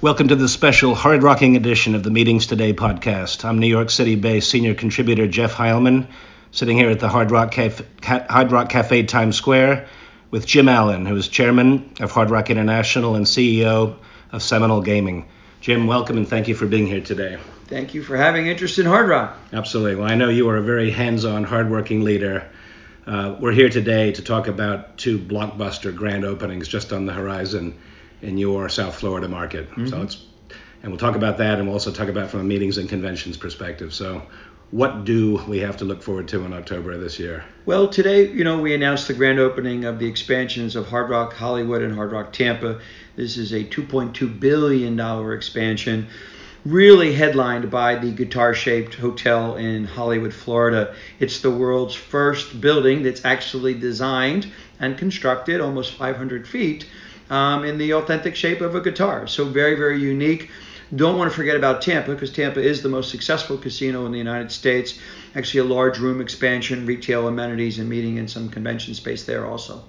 Welcome to the special hard rocking edition of the Meetings Today podcast. I'm New York City based senior contributor Jeff Heilman, sitting here at the Hard Rock, Cafe, Hard Rock Cafe Times Square with Jim Allen, who is chairman of Hard Rock International and CEO of Seminole Gaming. Jim, welcome and thank you for being here today. Thank you for having interest in Hard Rock. Absolutely. Well, I know you are a very hands on, hardworking leader. Uh, we're here today to talk about two blockbuster grand openings just on the horizon in your South Florida market. Mm-hmm. So it's and we'll talk about that, and we'll also talk about from a meetings and conventions perspective. So, what do we have to look forward to in October of this year? Well, today, you know, we announced the grand opening of the expansions of Hard Rock Hollywood and Hard Rock Tampa. This is a 2.2 billion dollar expansion really headlined by the guitar shaped hotel in Hollywood, Florida. It's the world's first building that's actually designed and constructed almost 500 feet um, in the authentic shape of a guitar. So very, very unique. Don't want to forget about Tampa because Tampa is the most successful casino in the United States. Actually, a large room expansion, retail amenities, and meeting and some convention space there also.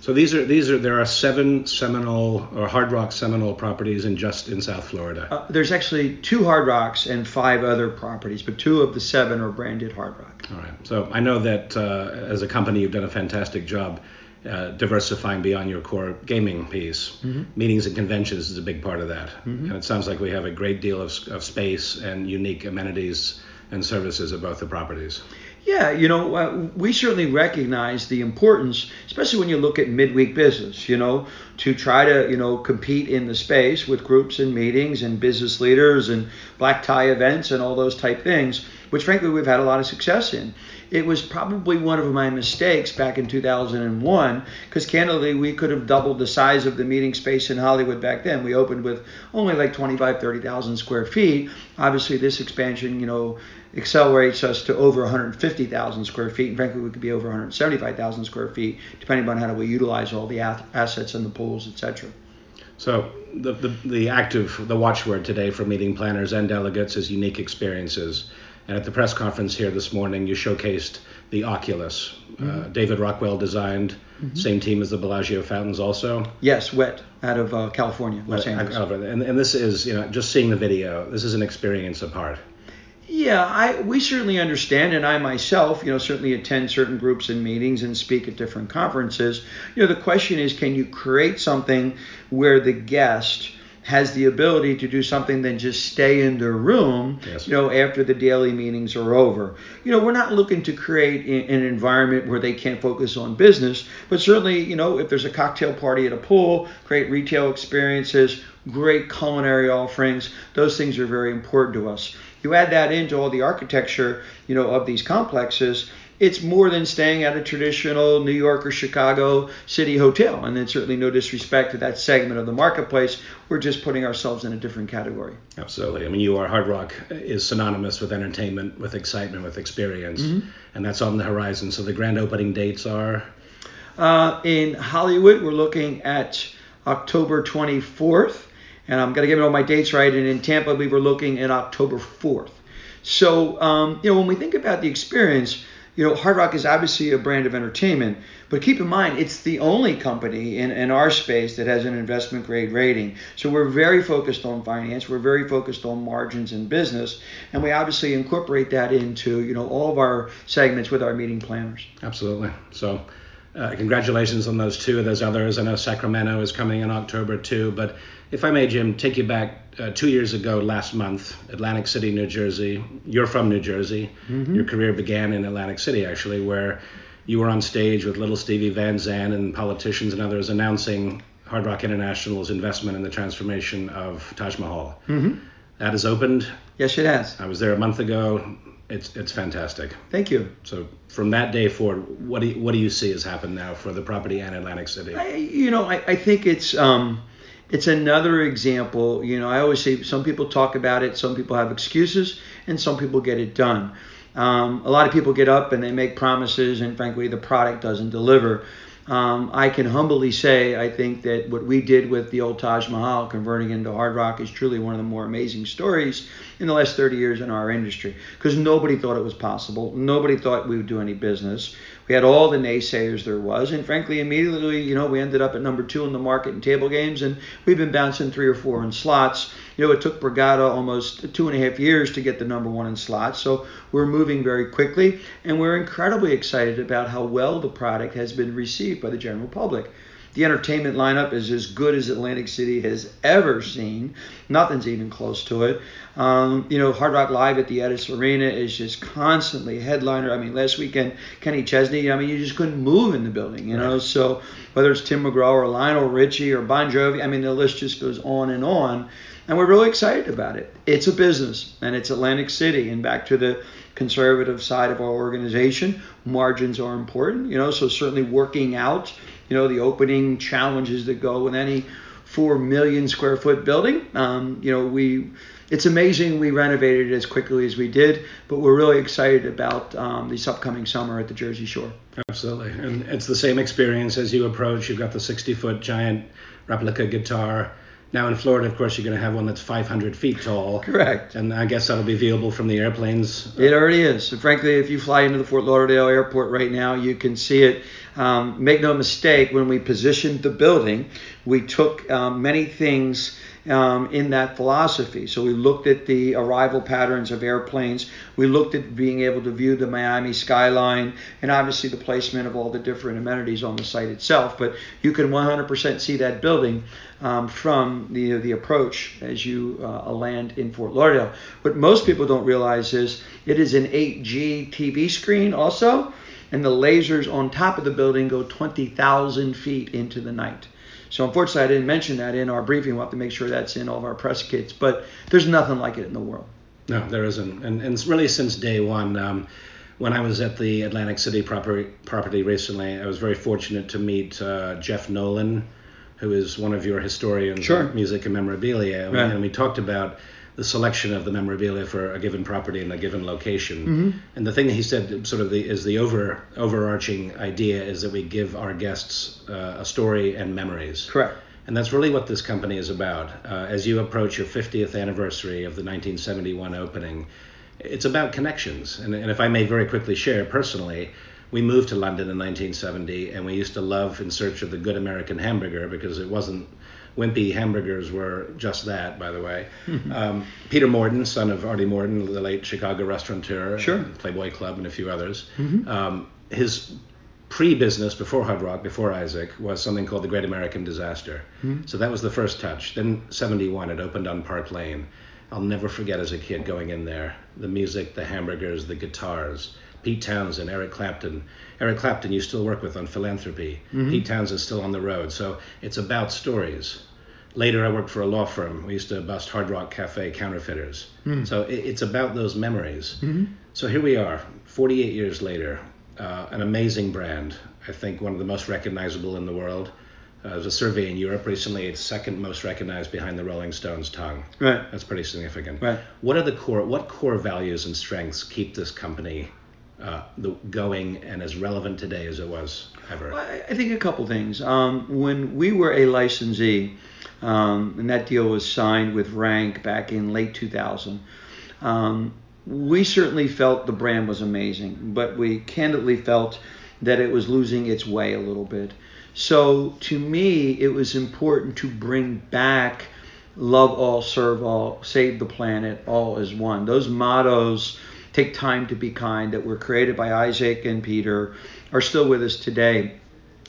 So these are these are there are seven Seminole or Hard Rock Seminole properties in just in South Florida. Uh, there's actually two Hard Rocks and five other properties, but two of the seven are branded Hard Rock. All right. So I know that uh, as a company you've done a fantastic job uh, diversifying beyond your core gaming piece. Mm-hmm. Meetings and conventions is a big part of that. Mm-hmm. And it sounds like we have a great deal of, of space and unique amenities and services at both the properties. Yeah, you know, uh, we certainly recognize the importance, especially when you look at midweek business, you know, to try to, you know, compete in the space with groups and meetings and business leaders and black tie events and all those type things, which frankly we've had a lot of success in it was probably one of my mistakes back in 2001 because candidly we could have doubled the size of the meeting space in Hollywood back then. We opened with only like 25, 30,000 square feet. Obviously, this expansion, you know, accelerates us to over 150,000 square feet. And frankly, we could be over 175,000 square feet depending on how do we utilize all the assets and the pools, etc. So the, the, the active, the watchword today for meeting planners and delegates is unique experiences. And at the press conference here this morning, you showcased the Oculus. Mm-hmm. Uh, David Rockwell designed, mm-hmm. same team as the Bellagio fountains, also. Yes, wet out of uh, California, Los Angeles. And, and this is, you know, just seeing the video, this is an experience apart. Yeah, I we certainly understand, and I myself, you know, certainly attend certain groups and meetings and speak at different conferences. You know, the question is, can you create something where the guest has the ability to do something than just stay in their room, yes. you know, after the daily meetings are over. You know, we're not looking to create an environment where they can't focus on business, but certainly, you know, if there's a cocktail party at a pool, great retail experiences, great culinary offerings, those things are very important to us. You add that into all the architecture, you know, of these complexes, it's more than staying at a traditional New York or Chicago city hotel. And then certainly no disrespect to that segment of the marketplace. We're just putting ourselves in a different category. Absolutely. I mean, you are Hard Rock is synonymous with entertainment, with excitement, with experience, mm-hmm. and that's on the horizon. So the grand opening dates are. Uh, in Hollywood, we're looking at October 24th, and I'm going to give it all my dates right. And in Tampa, we were looking at October 4th. So, um, you know, when we think about the experience, you know, Hard Rock is obviously a brand of entertainment, but keep in mind it's the only company in, in our space that has an investment grade rating. So we're very focused on finance, we're very focused on margins and business, and we obviously incorporate that into you know all of our segments with our meeting planners. Absolutely. So. Uh, congratulations on those two. There's others. I know Sacramento is coming in October too. But if I may, Jim, take you back uh, two years ago last month, Atlantic City, New Jersey. You're from New Jersey. Mm-hmm. Your career began in Atlantic City, actually, where you were on stage with little Stevie Van Zandt and politicians and others announcing Hard Rock International's investment in the transformation of Taj Mahal. Mm-hmm. That has opened. Yes, it has. I was there a month ago. It's it's fantastic. Thank you. So from that day forward, what do you, what do you see has happened now for the property and Atlantic City? I, you know, I, I think it's um, it's another example. You know, I always say some people talk about it, some people have excuses, and some people get it done. Um, a lot of people get up and they make promises, and frankly, the product doesn't deliver. Um, I can humbly say I think that what we did with the old Taj Mahal converting into Hard Rock is truly one of the more amazing stories in the last 30 years in our industry because nobody thought it was possible. Nobody thought we would do any business. We had all the naysayers there was, and frankly, immediately, you know, we ended up at number two in the market in table games, and we've been bouncing three or four in slots. You know, it took Borgata almost two and a half years to get the number one in slots, so we're moving very quickly, and we're incredibly excited about how well the product has been received by the general public. The entertainment lineup is as good as Atlantic City has ever seen. Nothing's even close to it. Um, you know, Hard Rock Live at the Etess Arena is just constantly headliner. I mean, last weekend Kenny Chesney. I mean, you just couldn't move in the building. You know, right. so whether it's Tim McGraw or Lionel Richie or Bon Jovi, I mean, the list just goes on and on. And we're really excited about it. It's a business, and it's Atlantic City. And back to the conservative side of our organization, margins are important. You know, so certainly working out you know, the opening challenges that go with any four million square foot building. Um, you know, we it's amazing we renovated it as quickly as we did, but we're really excited about um, this upcoming summer at the Jersey Shore. Absolutely, and it's the same experience as you approach. You've got the 60 foot giant replica guitar now in Florida, of course, you're going to have one that's 500 feet tall. Correct. And I guess that'll be viewable from the airplanes. It already is. And frankly, if you fly into the Fort Lauderdale airport right now, you can see it. Um, make no mistake, when we positioned the building, we took um, many things um, in that philosophy. So we looked at the arrival patterns of airplanes. We looked at being able to view the Miami skyline and obviously the placement of all the different amenities on the site itself. But you can 100% see that building um, from the, the approach as you uh, land in Fort Lauderdale. What most people don't realize is it is an 8G TV screen also, and the lasers on top of the building go 20,000 feet into the night. So unfortunately, I didn't mention that in our briefing. We'll have to make sure that's in all of our press kits. But there's nothing like it in the world. No, there isn't. And, and really since day one, um, when I was at the Atlantic City property, property recently, I was very fortunate to meet uh, Jeff Nolan, who is one of your historians sure. of music and memorabilia. Right. And we talked about the selection of the memorabilia for a given property in a given location. Mm-hmm. And the thing that he said, sort of the is the over overarching idea, is that we give our guests uh, a story and memories. Correct. And that's really what this company is about. Uh, as you approach your 50th anniversary of the 1971 opening, it's about connections. And, and if I may very quickly share personally, we moved to London in 1970, and we used to love In Search of the Good American Hamburger because it wasn't wimpy hamburgers were just that, by the way. um, Peter Morton, son of Arnie Morton, the late Chicago restaurateur, sure. Playboy Club, and a few others. Mm-hmm. Um, his pre-business before Hard Rock, before Isaac, was something called the Great American Disaster. Mm-hmm. So that was the first touch. Then 71, it opened on Park Lane. I'll never forget as a kid going in there. The music, the hamburgers, the guitars. Pete Townshend, Eric Clapton. Eric Clapton you still work with on philanthropy. Mm-hmm. Pete still on the road. So it's about stories. Later, I worked for a law firm. We used to bust Hard Rock Cafe counterfeiters. Mm. So it, it's about those memories. Mm-hmm. So here we are, 48 years later, uh, an amazing brand. I think one of the most recognizable in the world. Uh, there was a survey in Europe recently. It's second most recognized behind the Rolling Stones' tongue. Right. That's pretty significant. Right. What are the core? What core values and strengths keep this company uh, the, going and as relevant today as it was ever? I, I think a couple things. Um, when we were a licensee, um, and that deal was signed with Rank back in late 2000. Um, we certainly felt the brand was amazing, but we candidly felt that it was losing its way a little bit. So to me, it was important to bring back love all, serve all, save the planet, all as one. Those mottos take time to be kind that were created by Isaac and Peter are still with us today.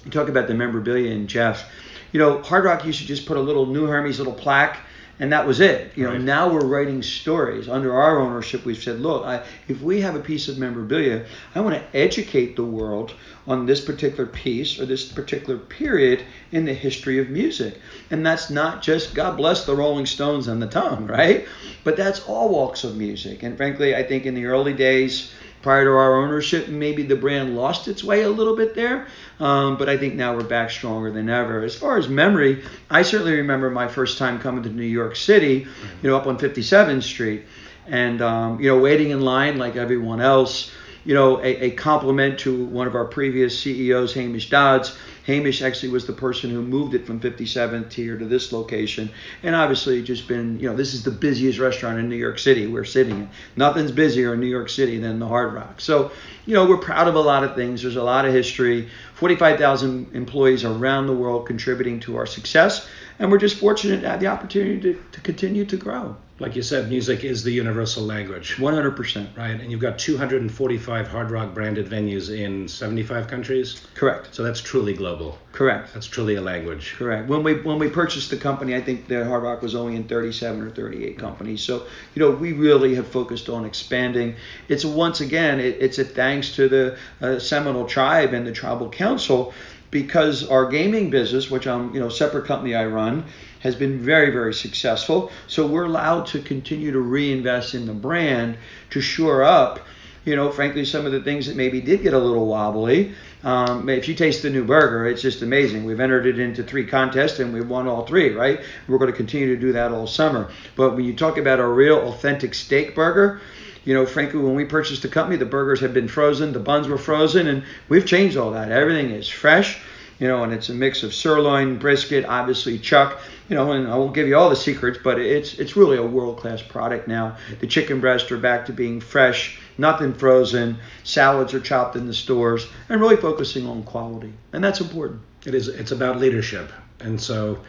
You talk about the memorabilia and Jeff. You know, Hard Rock used to just put a little New Hermes little plaque and that was it. You know, right. now we're writing stories under our ownership. We've said, look, I, if we have a piece of memorabilia, I want to educate the world on this particular piece or this particular period in the history of music. And that's not just God bless the Rolling Stones and the tongue, right? But that's all walks of music. And frankly, I think in the early days prior to our ownership, maybe the brand lost its way a little bit there. Um, but I think now we're back stronger than ever. As far as memory, I certainly remember my first time coming to New York City, you know, up on 57th Street, and um, you know, waiting in line like everyone else. You know, a, a compliment to one of our previous CEOs, Hamish Dodds. Hamish actually was the person who moved it from 57th here to this location. And obviously, just been, you know, this is the busiest restaurant in New York City we're sitting in. Nothing's busier in New York City than the Hard Rock. So, you know, we're proud of a lot of things. There's a lot of history. 45,000 employees around the world contributing to our success. And we're just fortunate to have the opportunity to, to continue to grow like you said, music is the universal language. 100%. Right, and you've got 245 Hard Rock branded venues in 75 countries. Correct. So that's truly global. Correct. That's truly a language. Correct. When we when we purchased the company, I think the Hard Rock was only in 37 or 38 companies. So you know we really have focused on expanding. It's once again it, it's a thanks to the uh, Seminole Tribe and the Tribal Council because our gaming business, which I'm you know separate company I run has been very, very successful. So we're allowed to continue to reinvest in the brand to shore up, you know, frankly, some of the things that maybe did get a little wobbly. Um, if you taste the new burger, it's just amazing. We've entered it into three contests and we've won all three, right? We're going to continue to do that all summer. But when you talk about a real authentic steak burger, you know, frankly, when we purchased the company, the burgers had been frozen, the buns were frozen, and we've changed all that. Everything is fresh you know, and it's a mix of sirloin, brisket, obviously chuck, you know, and I won't give you all the secrets, but it's it's really a world class product now. The chicken breasts are back to being fresh, nothing frozen. Salads are chopped in the stores, and really focusing on quality, and that's important. It is. It's about leadership, and so.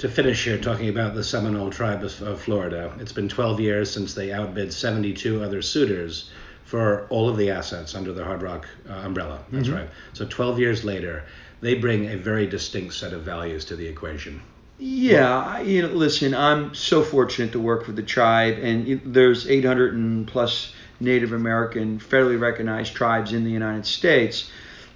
To finish here, talking about the Seminole tribe of Florida, it's been 12 years since they outbid 72 other suitors for all of the assets under the Hard Rock uh, umbrella. That's mm-hmm. right. So 12 years later, they bring a very distinct set of values to the equation. Yeah, you know, listen, I'm so fortunate to work for the tribe, and there's 800 and plus Native American federally recognized tribes in the United States.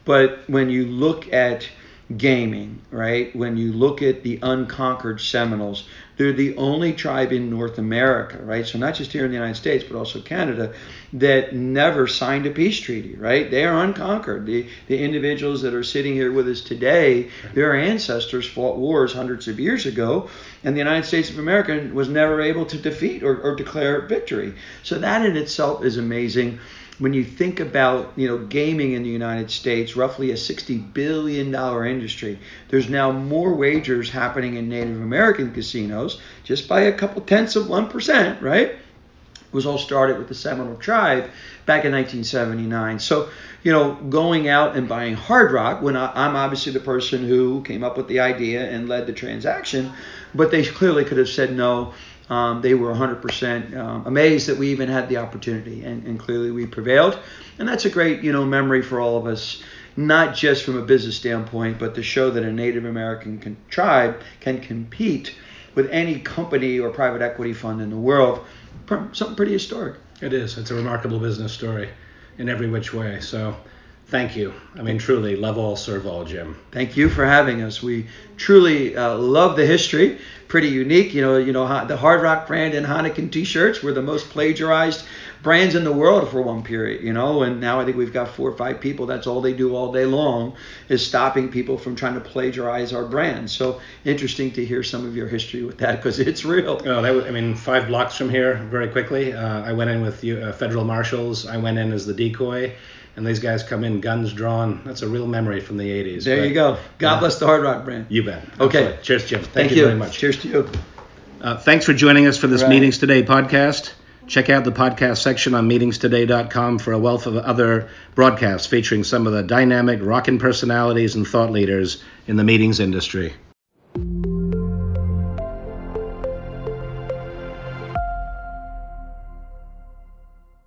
But when you look at gaming, right? When you look at the unconquered Seminoles, they're the only tribe in North America, right? So not just here in the United States, but also Canada, that never signed a peace treaty, right? They are unconquered. The the individuals that are sitting here with us today, their ancestors fought wars hundreds of years ago, and the United States of America was never able to defeat or, or declare victory. So that in itself is amazing when you think about you know gaming in the United States, roughly a 60 billion dollar industry, there's now more wagers happening in Native American casinos just by a couple tenths of one percent, right? It was all started with the Seminole tribe back in 1979. So you know, going out and buying Hard Rock when I, I'm obviously the person who came up with the idea and led the transaction, but they clearly could have said no um, they were 100% um, amazed that we even had the opportunity, and, and, clearly we prevailed. And that's a great, you know, memory for all of us, not just from a business standpoint, but to show that a Native American can, tribe can compete with any company or private equity fund in the world. Something pretty historic. It is. It's a remarkable business story in every which way. So Thank you. I mean, truly, love all, serve all, Jim. Thank you for having us. We truly uh, love the history. Pretty unique. You know, you know the Hard Rock brand and Heineken T-shirts were the most plagiarized brands in the world for one period. You know, and now I think we've got four or five people. That's all they do all day long is stopping people from trying to plagiarize our brand. So interesting to hear some of your history with that because it's real. Oh, that was, I mean, five blocks from here, very quickly. Uh, I went in with uh, federal marshals. I went in as the decoy and these guys come in guns drawn. That's a real memory from the 80s. There but, you go. God uh, bless the Hard Rock brand. You bet. Okay. Absolutely. Cheers, Jim. Thank, Thank you, you, very much. Cheers to you. Uh, thanks for joining us for this right. Meetings Today podcast. Check out the podcast section on meetingstoday.com for a wealth of other broadcasts featuring some of the dynamic rockin' personalities and thought leaders in the meetings industry.